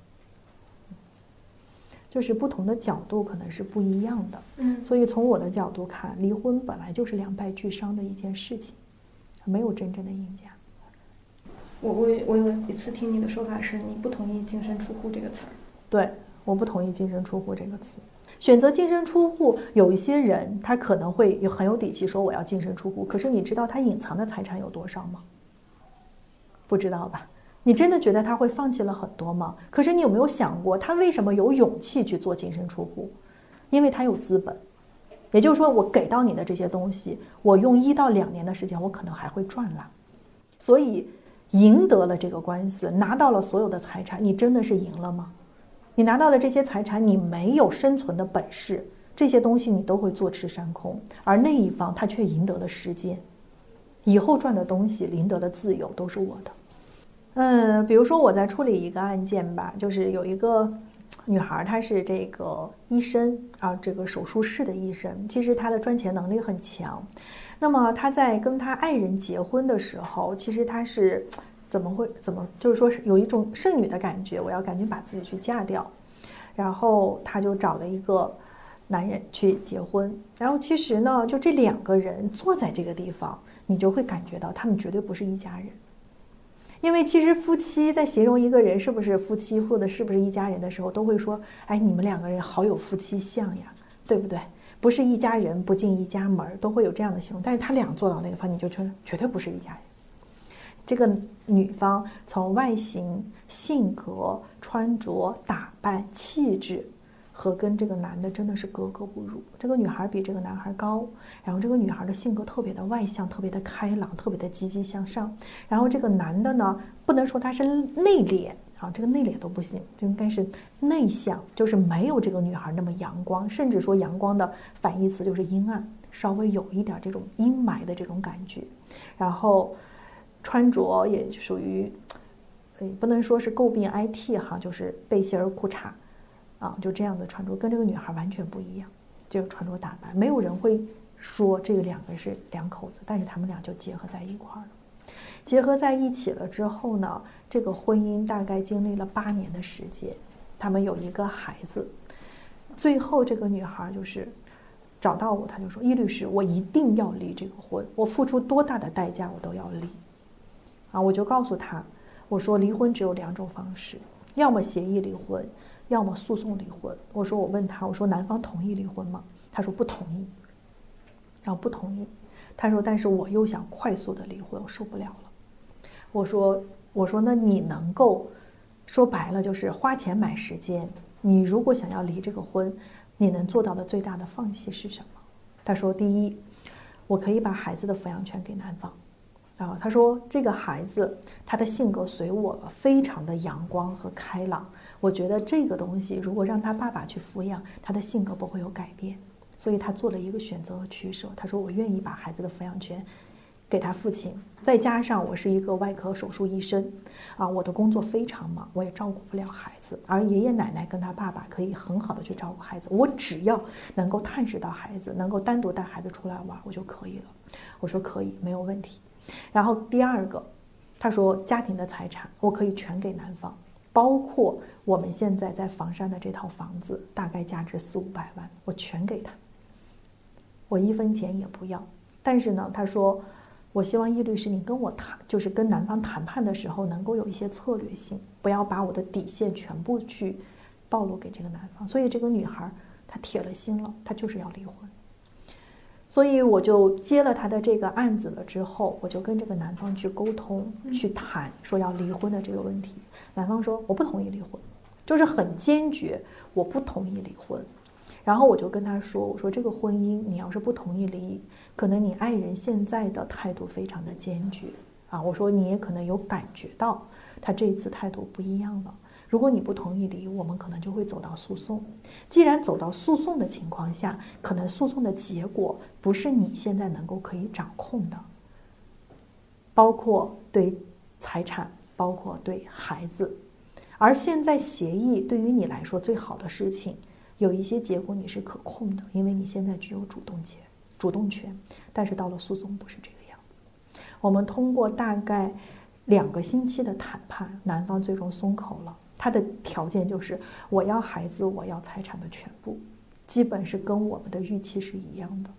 就是不同的角度可能是不一样的。嗯。所以从我的角度看，离婚本来就是两败俱伤的一件事情，没有真正的赢家。我我我有一次听你的说法是，你不同意“净身出户”这个词儿。对，我不同意“净身出户”这个词。选择净身出户，有一些人他可能会有很有底气说我要净身出户，可是你知道他隐藏的财产有多少吗？不知道吧？你真的觉得他会放弃了很多吗？可是你有没有想过，他为什么有勇气去做净身出户？因为他有资本，也就是说，我给到你的这些东西，我用一到两年的时间，我可能还会赚了，所以。赢得了这个官司，拿到了所有的财产，你真的是赢了吗？你拿到了这些财产，你没有生存的本事，这些东西你都会坐吃山空。而那一方他却赢得了时间，以后赚的东西，赢得了自由，都是我的。嗯，比如说我在处理一个案件吧，就是有一个女孩，她是这个医生啊，这个手术室的医生，其实她的赚钱能力很强。那么她在跟她爱人结婚的时候，其实她是怎么会怎么就是说是有一种剩女的感觉，我要赶紧把自己去嫁掉，然后他就找了一个男人去结婚。然后其实呢，就这两个人坐在这个地方，你就会感觉到他们绝对不是一家人，因为其实夫妻在形容一个人是不是夫妻或者是不是一家人的时候，都会说：“哎，你们两个人好有夫妻相呀，对不对？”不是一家人不进一家门，都会有这样的形容。但是他俩坐到那个方，你就觉得绝对不是一家人。这个女方从外形、性格、穿着打扮、气质，和跟这个男的真的是格格不入。这个女孩比这个男孩高，然后这个女孩的性格特别的外向，特别的开朗，特别的积极向上。然后这个男的呢，不能说他是内敛。啊，这个内敛都不行，就应该是内向，就是没有这个女孩那么阳光，甚至说阳光的反义词就是阴暗，稍微有一点这种阴霾的这种感觉。然后穿着也属于，不能说是诟病 IT 哈，就是背心儿裤衩，啊，就这样的穿着，跟这个女孩完全不一样。这个穿着打扮，没有人会说这个两个是两口子，但是他们俩就结合在一块儿了。结合在一起了之后呢，这个婚姻大概经历了八年的时间，他们有一个孩子。最后这个女孩就是找到我，她就说：“易律师，我一定要离这个婚，我付出多大的代价我都要离。”啊，我就告诉她，我说离婚只有两种方式，要么协议离婚，要么诉讼离婚。我说我问他，我说男方同意离婚吗？他说不同意，然后不同意。他说，但是我又想快速的离婚，我受不了了。我说，我说，那你能够说白了就是花钱买时间。你如果想要离这个婚，你能做到的最大的放弃是什么？他说，第一，我可以把孩子的抚养权给男方，啊，他说这个孩子他的性格随我了，非常的阳光和开朗。我觉得这个东西如果让他爸爸去抚养，他的性格不会有改变。所以他做了一个选择和取舍。他说：“我愿意把孩子的抚养权给他父亲，再加上我是一个外科手术医生，啊，我的工作非常忙，我也照顾不了孩子。而爷爷奶奶跟他爸爸可以很好的去照顾孩子。我只要能够探视到孩子，能够单独带孩子出来玩，我就可以了。”我说：“可以，没有问题。”然后第二个，他说：“家庭的财产我可以全给男方，包括我们现在在房山的这套房子，大概价值四五百万，我全给他。”我一分钱也不要，但是呢，他说，我希望易律师你跟我谈，就是跟男方谈判的时候能够有一些策略性，不要把我的底线全部去暴露给这个男方。所以这个女孩她铁了心了，她就是要离婚。所以我就接了他的这个案子了之后，我就跟这个男方去沟通、去谈，说要离婚的这个问题。男方说我不同意离婚，就是很坚决，我不同意离婚。然后我就跟他说：“我说这个婚姻，你要是不同意离，可能你爱人现在的态度非常的坚决啊。我说你也可能有感觉到他这次态度不一样了。如果你不同意离，我们可能就会走到诉讼。既然走到诉讼的情况下，可能诉讼的结果不是你现在能够可以掌控的，包括对财产，包括对孩子。而现在协议对于你来说最好的事情。”有一些结果你是可控的，因为你现在具有主动权，主动权。但是到了诉讼不是这个样子。我们通过大概两个星期的谈判，男方最终松口了。他的条件就是我要孩子，我要财产的全部，基本是跟我们的预期是一样的，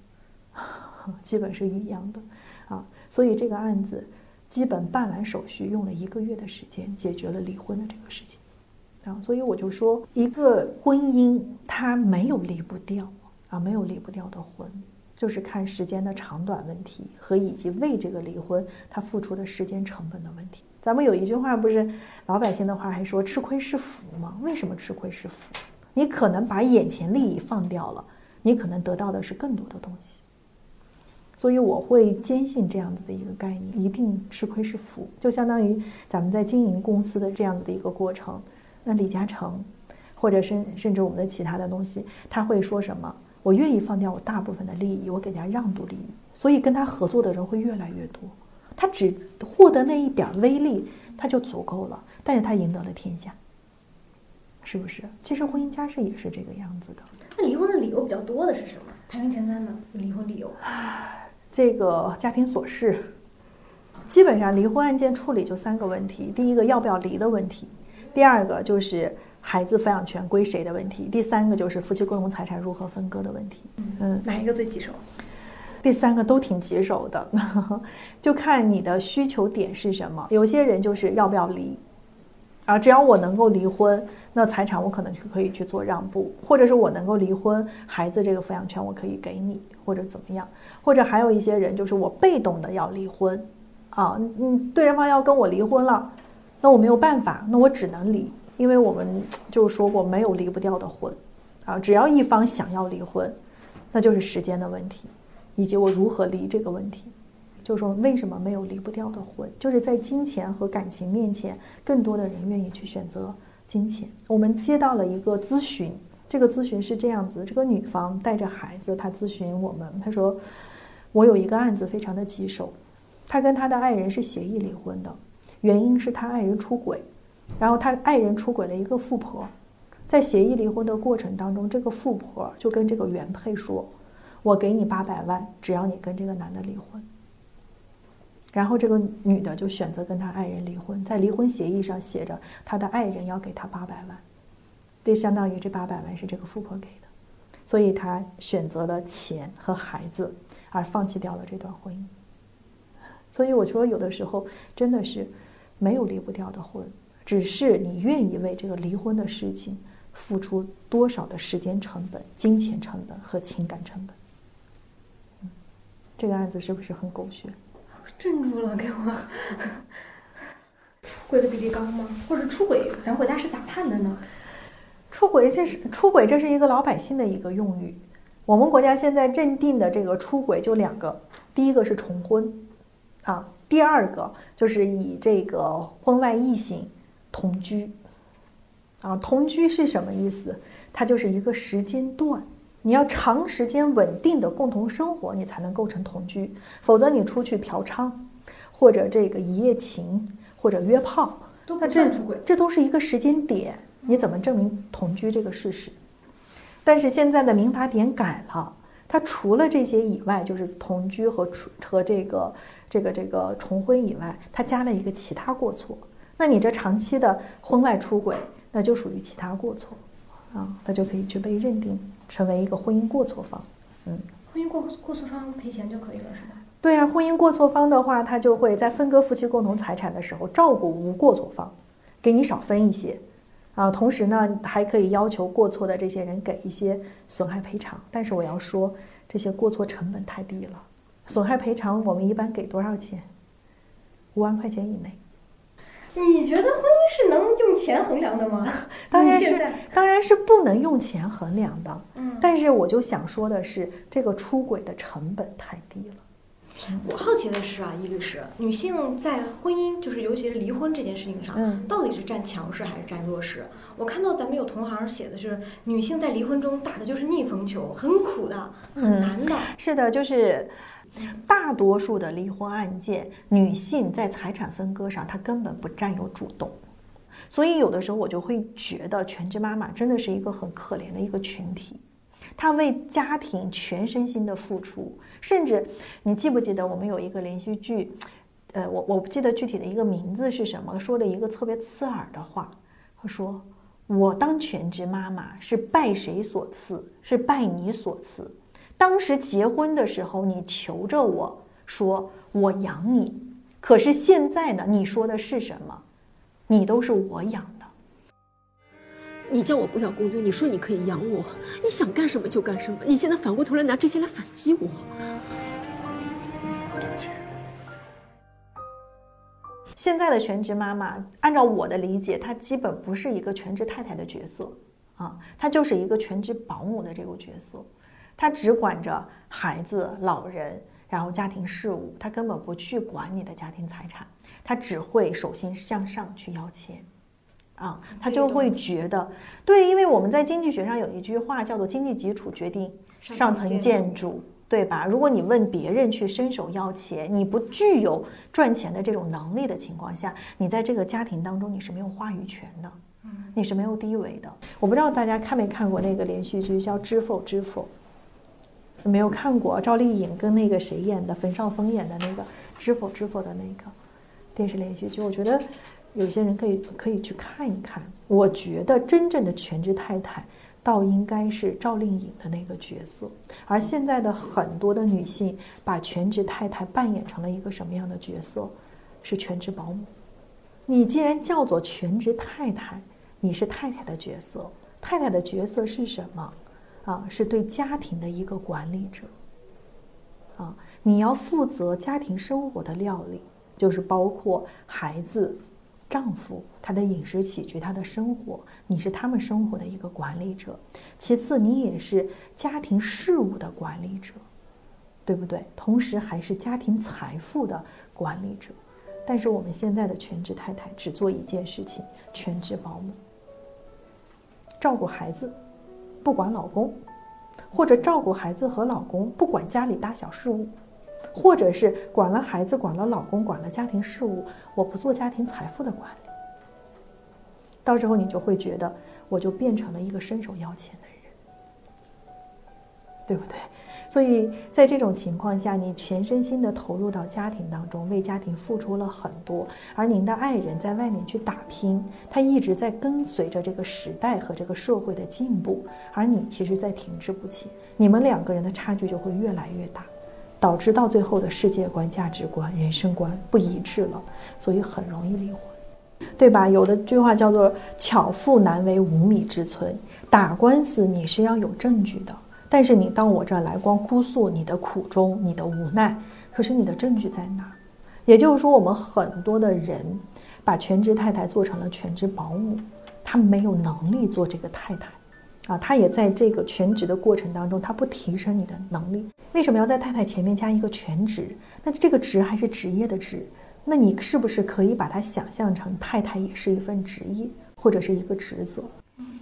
[laughs] 基本是一样的啊。所以这个案子基本办完手续用了一个月的时间，解决了离婚的这个事情。啊，所以我就说，一个婚姻它没有离不掉啊，没有离不掉的婚，就是看时间的长短问题和以及为这个离婚他付出的时间成本的问题。咱们有一句话不是老百姓的话，还说吃亏是福吗？为什么吃亏是福？你可能把眼前利益放掉了，你可能得到的是更多的东西。所以我会坚信这样子的一个概念，一定吃亏是福，就相当于咱们在经营公司的这样子的一个过程。那李嘉诚，或者甚甚至我们的其他的东西，他会说什么？我愿意放掉我大部分的利益，我给人家让渡利益，所以跟他合作的人会越来越多。他只获得那一点微利，他就足够了，但是他赢得了天下，是不是？其实婚姻家事也是这个样子的。那离婚的理由比较多的是什么？排名前三的离婚理由？[sighs] 这个家庭琐事，基本上离婚案件处理就三个问题：第一个要不要离的问题。第二个就是孩子抚养权归谁的问题，第三个就是夫妻共同财产如何分割的问题。嗯，哪一个最棘手？第三个都挺棘手的，[laughs] 就看你的需求点是什么。有些人就是要不要离，啊，只要我能够离婚，那财产我可能就可以去做让步，或者是我能够离婚，孩子这个抚养权我可以给你，或者怎么样。或者还有一些人就是我被动的要离婚，啊，嗯，对人方要跟我离婚了。那我没有办法，那我只能离，因为我们就说过没有离不掉的婚，啊，只要一方想要离婚，那就是时间的问题，以及我如何离这个问题。就是说为什么没有离不掉的婚，就是在金钱和感情面前，更多的人愿意去选择金钱。我们接到了一个咨询，这个咨询是这样子：这个女方带着孩子，她咨询我们，她说我有一个案子非常的棘手，她跟她的爱人是协议离婚的。原因是他爱人出轨，然后他爱人出轨了一个富婆，在协议离婚的过程当中，这个富婆就跟这个原配说：“我给你八百万，只要你跟这个男的离婚。”然后这个女的就选择跟他爱人离婚，在离婚协议上写着他的爱人要给他八百万，这相当于这八百万是这个富婆给的，所以他选择了钱和孩子，而放弃掉了这段婚姻。所以我说，有的时候真的是。没有离不掉的婚，只是你愿意为这个离婚的事情付出多少的时间成本、金钱成本和情感成本。嗯，这个案子是不是很狗血？镇住了，给我。出轨的比例高吗？或者出轨，咱国家是咋判的呢？出轨这是出轨，这是一个老百姓的一个用语。我们国家现在认定的这个出轨就两个，第一个是重婚。啊。第二个就是以这个婚外异性同居，啊，同居是什么意思？它就是一个时间段，你要长时间稳定的共同生活，你才能构成同居，否则你出去嫖娼，或者这个一夜情，或者约炮，那这这都是一个时间点，你怎么证明同居这个事实？但是现在的民法典改了，它除了这些以外，就是同居和和这个。这个这个重婚以外，它加了一个其他过错，那你这长期的婚外出轨，那就属于其他过错，啊，他就可以去被认定成为一个婚姻过错方，嗯，婚姻过过错方赔钱就可以了，是吧？对啊，婚姻过错方的话，他就会在分割夫妻共同财产的时候照顾无过错方，给你少分一些，啊，同时呢，还可以要求过错的这些人给一些损害赔偿，但是我要说，这些过错成本太低了。损害赔偿我们一般给多少钱？五万块钱以内。你觉得婚姻是能用钱衡量的吗？[laughs] 当然是，当然是不能用钱衡量的。嗯。但是我就想说的是，这个出轨的成本太低了。我好奇的是啊，易律师，女性在婚姻，就是尤其是离婚这件事情上，到底是占强势还是占弱势？我看到咱们有同行写的是，女性在离婚中打的就是逆风球，很苦的，很难的。是的，就是。大多数的离婚案件，女性在财产分割上，她根本不占有主动，所以有的时候我就会觉得全职妈妈真的是一个很可怜的一个群体，她为家庭全身心的付出，甚至你记不记得我们有一个连续剧，呃，我我不记得具体的一个名字是什么，说了一个特别刺耳的话，他说我当全职妈妈是拜谁所赐？是拜你所赐。当时结婚的时候，你求着我说我养你，可是现在呢？你说的是什么？你都是我养的。你叫我不要工作，你说你可以养我，你想干什么就干什么。你现在反过头来拿这些来反击我。对不起。现在的全职妈妈，按照我的理解，她基本不是一个全职太太的角色啊，她就是一个全职保姆的这个角色。他只管着孩子、老人，然后家庭事务，他根本不去管你的家庭财产，他只会手心向上去要钱，啊，他就会觉得，对，因为我们在经济学上有一句话叫做“经济基础决定上层建筑”，对吧？如果你问别人去伸手要钱，你不具有赚钱的这种能力的情况下，你在这个家庭当中你是没有话语权的，你是没有地位的。我不知道大家看没看过那个连续剧叫《知否知否》。没有看过赵丽颖跟那个谁演的，冯绍峰演的那个《知否知否》的那个电视连续剧，我觉得有些人可以可以去看一看。我觉得真正的全职太太，倒应该是赵丽颖的那个角色。而现在的很多的女性，把全职太太扮演成了一个什么样的角色？是全职保姆。你既然叫做全职太太，你是太太的角色。太太的角色是什么？啊，是对家庭的一个管理者。啊，你要负责家庭生活的料理，就是包括孩子、丈夫他的饮食起居、他的生活，你是他们生活的一个管理者。其次，你也是家庭事务的管理者，对不对？同时，还是家庭财富的管理者。但是，我们现在的全职太太只做一件事情：全职保姆，照顾孩子。不管老公，或者照顾孩子和老公，不管家里大小事务，或者是管了孩子、管了老公、管了家庭事务，我不做家庭财富的管理，到时候你就会觉得，我就变成了一个伸手要钱的人，对不对？所以在这种情况下，你全身心的投入到家庭当中，为家庭付出了很多，而您的爱人在外面去打拼，他一直在跟随着这个时代和这个社会的进步，而你其实在停滞不前，你们两个人的差距就会越来越大，导致到最后的世界观、价值观、人生观不一致了，所以很容易离婚，对吧？有的句话叫做“巧妇难为无米之炊”，打官司你是要有证据的。但是你到我这儿来，光哭诉你的苦衷、你的无奈，可是你的证据在哪？也就是说，我们很多的人把全职太太做成了全职保姆，他没有能力做这个太太，啊，他也在这个全职的过程当中，他不提升你的能力。为什么要在太太前面加一个全职？那这个职还是职业的职？那你是不是可以把它想象成太太也是一份职业或者是一个职责？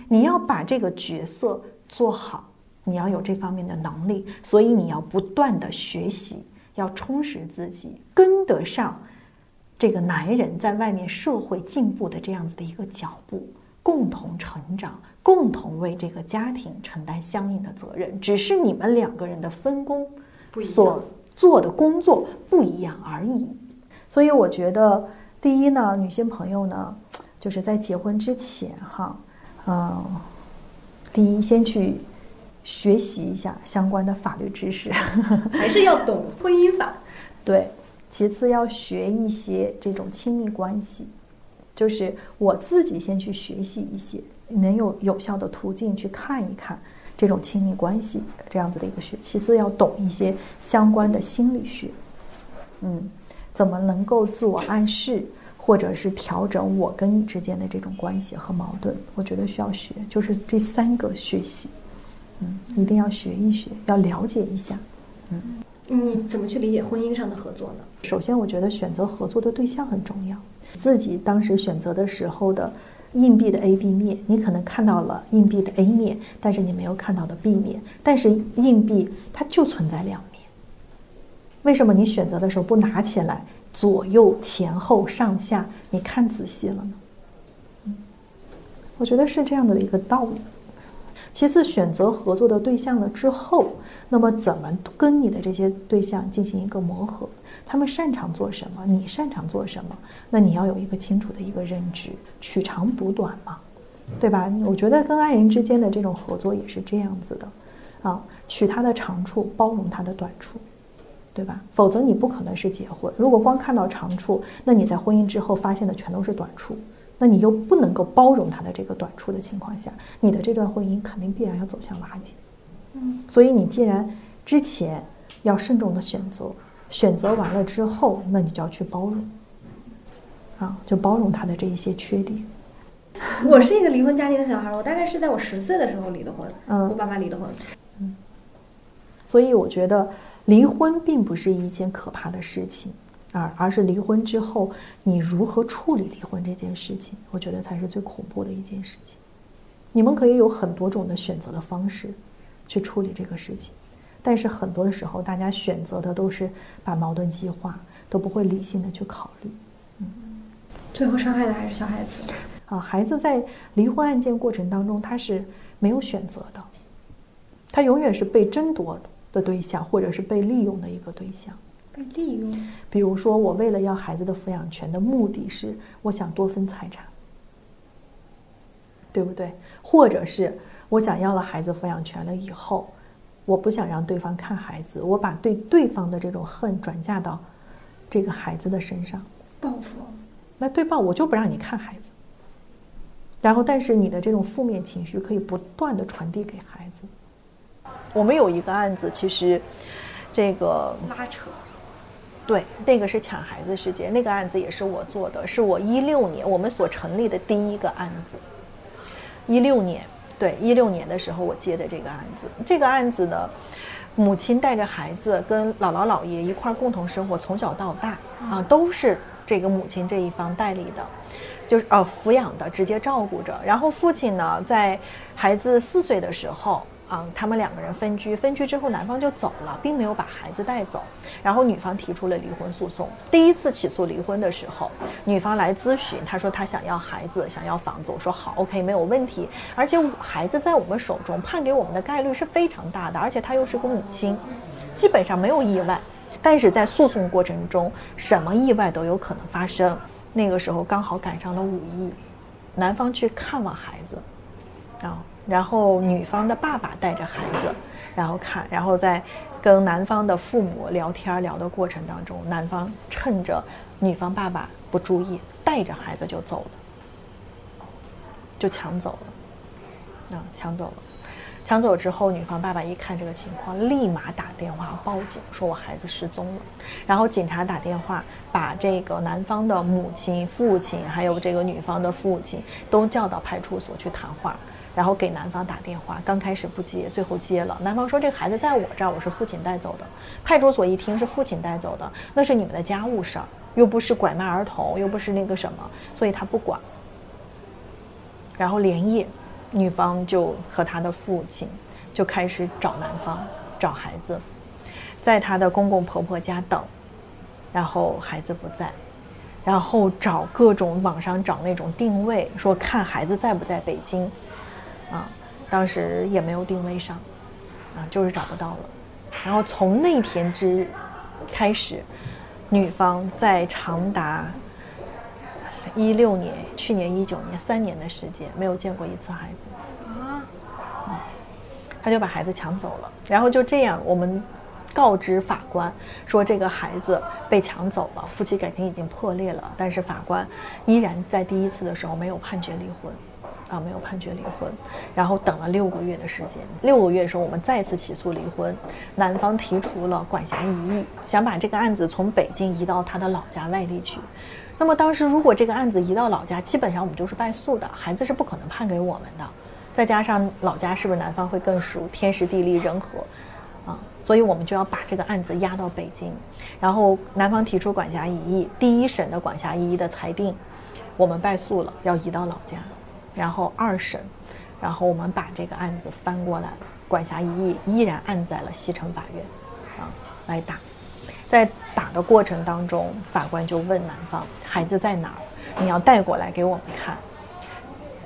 你要把这个角色做好，你要有这方面的能力，所以你要不断的学习，要充实自己，跟得上这个男人在外面社会进步的这样子的一个脚步，共同成长，共同为这个家庭承担相应的责任。只是你们两个人的分工所做的工作不一样而已。所以我觉得，第一呢，女性朋友呢，就是在结婚之前，哈，嗯，第一先去学习一下相关的法律知识，[laughs] 还是要懂婚姻法。对，其次要学一些这种亲密关系，就是我自己先去学习一些，能有有效的途径去看一看这种亲密关系这样子的一个学。其次要懂一些相关的心理学，嗯。怎么能够自我暗示，或者是调整我跟你之间的这种关系和矛盾？我觉得需要学，就是这三个学习，嗯，一定要学一学，要了解一下，嗯。你怎么去理解婚姻上的合作呢？首先，我觉得选择合作的对象很重要。自己当时选择的时候的硬币的 A、B 面，你可能看到了硬币的 A 面，但是你没有看到的 B 面。但是硬币它就存在两面。为什么你选择的时候不拿起来，左右前后上下你看仔细了呢？嗯，我觉得是这样的一个道理。其次，选择合作的对象了之后，那么怎么跟你的这些对象进行一个磨合？他们擅长做什么？你擅长做什么？那你要有一个清楚的一个认知，取长补短嘛，对吧？我觉得跟爱人之间的这种合作也是这样子的，啊，取他的长处，包容他的短处。对吧？否则你不可能是结婚。如果光看到长处，那你在婚姻之后发现的全都是短处，那你又不能够包容他的这个短处的情况下，你的这段婚姻肯定必然要走向瓦解。嗯，所以你既然之前要慎重的选择，选择完了之后，那你就要去包容，啊，就包容他的这一些缺点。[laughs] 我是一个离婚家庭的小孩，我大概是在我十岁的时候离的婚。嗯，我爸妈离的婚。嗯，所以我觉得。离婚并不是一件可怕的事情，而而是离婚之后你如何处理离婚这件事情，我觉得才是最恐怖的一件事情。你们可以有很多种的选择的方式去处理这个事情，但是很多的时候大家选择的都是把矛盾激化，都不会理性的去考虑。嗯，最后伤害的还是小孩子。啊，孩子在离婚案件过程当中他是没有选择的，他永远是被争夺的。的对象，或者是被利用的一个对象，被利用。比如说，我为了要孩子的抚养权的目的是，我想多分财产，对不对？或者是我想要了孩子抚养权了以后，我不想让对方看孩子，我把对对方的这种恨转嫁到这个孩子的身上，报复。那对报我就不让你看孩子，然后但是你的这种负面情绪可以不断的传递给孩子。我们有一个案子，其实，这个拉扯，对，那个是抢孩子事件，那个案子也是我做的，是我一六年我们所成立的第一个案子。一六年，对，一六年的时候我接的这个案子，这个案子呢，母亲带着孩子跟姥姥姥爷一块儿共同生活，从小到大啊，都是这个母亲这一方代理的，就是哦抚养的，直接照顾着。然后父亲呢，在孩子四岁的时候。啊，他们两个人分居，分居之后男方就走了，并没有把孩子带走。然后女方提出了离婚诉讼。第一次起诉离婚的时候，女方来咨询，她说她想要孩子，想要房子。我说好，OK，没有问题。而且孩子在我们手中，判给我们的概率是非常大的。而且她又是个母亲，基本上没有意外。但是在诉讼过程中，什么意外都有可能发生。那个时候刚好赶上了五一，男方去看望孩子，啊。然后女方的爸爸带着孩子，然后看，然后在跟男方的父母聊天聊的过程当中，男方趁着女方爸爸不注意，带着孩子就走了，就抢走了，啊，抢走了。抢走之后，女方爸爸一看这个情况，立马打电话报警，说我孩子失踪了。然后警察打电话把这个男方的母亲、父亲，还有这个女方的父亲都叫到派出所去谈话。然后给男方打电话，刚开始不接，最后接了。男方说：“这个孩子在我这儿，我是父亲带走的。”派出所一听是父亲带走的，那是你们的家务事儿，又不是拐卖儿童，又不是那个什么，所以他不管。然后连夜，女方就和他的父亲就开始找男方，找孩子，在他的公公婆婆家等，然后孩子不在，然后找各种网上找那种定位，说看孩子在不在北京。啊，当时也没有定位上，啊，就是找不到了。然后从那天之开始，女方在长达一六年、去年一九年三年的时间没有见过一次孩子啊，他就把孩子抢走了。然后就这样，我们告知法官说这个孩子被抢走了，夫妻感情已经破裂了。但是法官依然在第一次的时候没有判决离婚。啊，没有判决离婚，然后等了六个月的时间。六个月的时候，我们再次起诉离婚，男方提出了管辖异议，想把这个案子从北京移到他的老家外地去。那么当时如果这个案子移到老家，基本上我们就是败诉的，孩子是不可能判给我们的。再加上老家是不是男方会更熟，天时地利人和，啊，所以我们就要把这个案子押到北京。然后男方提出管辖异议，第一审的管辖异议的裁定，我们败诉了，要移到老家。然后二审，然后我们把这个案子翻过来，管辖异议依然按在了西城法院，啊，来打。在打的过程当中，法官就问男方：“孩子在哪儿？你要带过来给我们看。”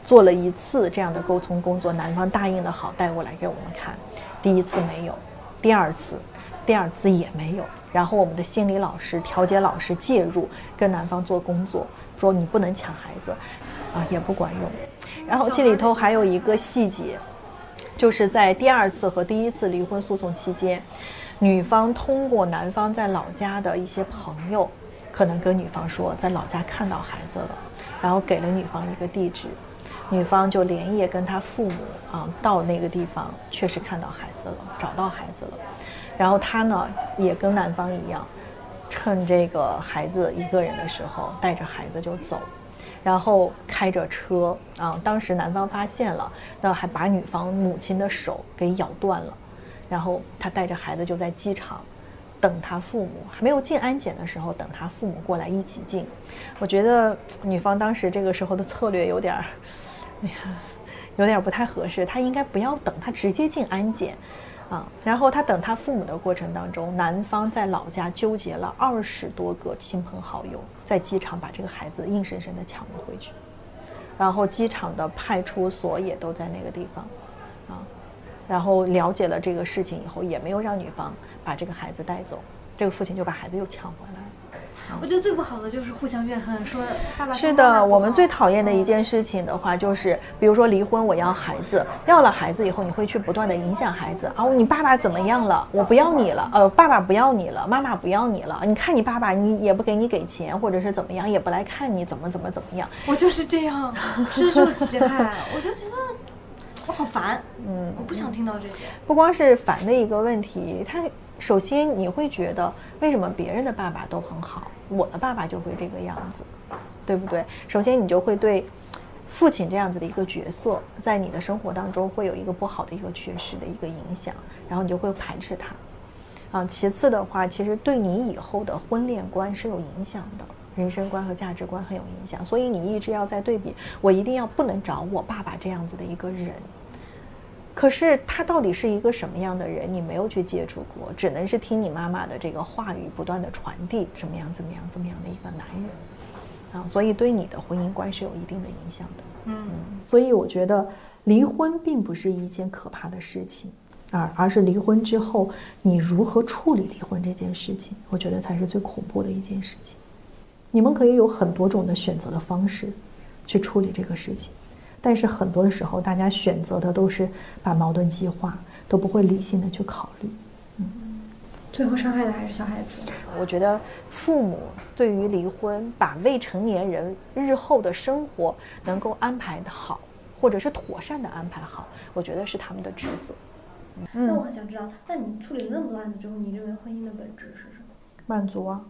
做了一次这样的沟通工作，男方答应的好，带过来给我们看。第一次没有，第二次，第二次也没有。然后我们的心理老师、调解老师介入，跟男方做工作，说你不能抢孩子，啊，也不管用。然后这里头还有一个细节，就是在第二次和第一次离婚诉讼期间，女方通过男方在老家的一些朋友，可能跟女方说在老家看到孩子了，然后给了女方一个地址，女方就连夜跟他父母啊到那个地方，确实看到孩子了，找到孩子了，然后他呢也跟男方一样，趁这个孩子一个人的时候，带着孩子就走。然后开着车啊，当时男方发现了，那还把女方母亲的手给咬断了，然后他带着孩子就在机场等他父母，还没有进安检的时候，等他父母过来一起进。我觉得女方当时这个时候的策略有点儿，哎呀，有点不太合适，他应该不要等，他直接进安检。啊，然后他等他父母的过程当中，男方在老家纠结了二十多个亲朋好友，在机场把这个孩子硬生生的抢了回去，然后机场的派出所也都在那个地方，啊，然后了解了这个事情以后，也没有让女方把这个孩子带走，这个父亲就把孩子又抢回来。我觉得最不好的就是互相怨恨，说爸爸是的，我们最讨厌的一件事情的话，就是比如说离婚，我要孩子，要了孩子以后，你会去不断的影响孩子啊，你爸爸怎么样了？我不要你了，呃，爸爸不要你了，妈妈不要你了，你看你爸爸，你也不给你给钱，或者是怎么样，也不来看你，怎么怎么怎么样？我就是这样，深受其害，我就觉得我好烦，嗯，我不想听到这些。不光是烦的一个问题，他首先你会觉得为什么别人的爸爸都很好？我的爸爸就会这个样子，对不对？首先，你就会对父亲这样子的一个角色，在你的生活当中会有一个不好的一个缺失的一个影响，然后你就会排斥他。啊，其次的话，其实对你以后的婚恋观是有影响的，人生观和价值观很有影响，所以你一直要在对比，我一定要不能找我爸爸这样子的一个人。可是他到底是一个什么样的人？你没有去接触过，只能是听你妈妈的这个话语不断的传递，怎么样怎么样怎么样的一个男人啊，所以对你的婚姻观是有一定的影响的。嗯，所以我觉得离婚并不是一件可怕的事情啊，而是离婚之后你如何处理离婚这件事情，我觉得才是最恐怖的一件事情。你们可以有很多种的选择的方式去处理这个事情。但是很多的时候，大家选择的都是把矛盾激化，都不会理性的去考虑。嗯，最后伤害的还是小孩子。我觉得父母对于离婚，把未成年人日后的生活能够安排的好，或者是妥善的安排好，我觉得是他们的职责。嗯那我很想知道，那你处理了那么多案子之后，你认为婚姻的本质是什么？满足啊，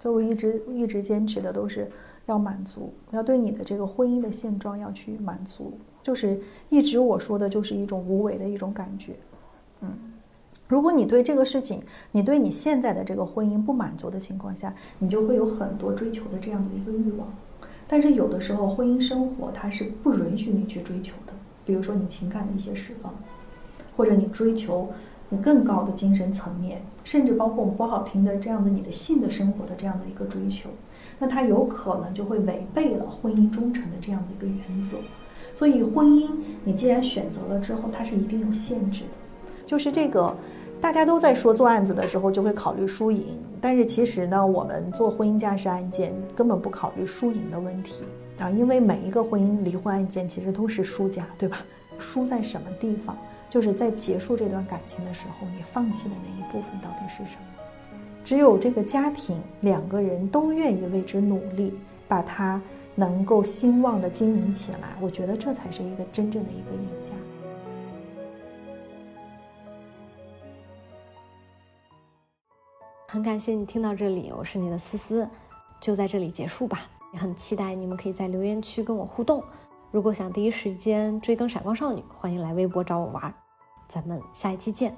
就我一直一直坚持的都是要满足，要对你的这个婚姻的现状要去满足，就是一直我说的就是一种无为的一种感觉。嗯，如果你对这个事情，你对你现在的这个婚姻不满足的情况下，你就会有很多追求的这样的一个欲望。但是有的时候婚姻生活它是不允许你去追求的，比如说你情感的一些释放。或者你追求你更高的精神层面，甚至包括我们不好听的这样的你的性的生活的这样的一个追求，那他有可能就会违背了婚姻忠诚的这样的一个原则。所以婚姻你既然选择了之后，它是一定有限制的。就是这个，大家都在说做案子的时候就会考虑输赢，但是其实呢，我们做婚姻家事案件根本不考虑输赢的问题啊，因为每一个婚姻离婚案件其实都是输家，对吧？输在什么地方？就是在结束这段感情的时候，你放弃的那一部分到底是什么？只有这个家庭两个人都愿意为之努力，把它能够兴旺的经营起来，我觉得这才是一个真正的一个赢家。很感谢你听到这里，我是你的思思，就在这里结束吧。也很期待你们可以在留言区跟我互动。如果想第一时间追更《闪光少女》，欢迎来微博找我玩。咱们下一期见。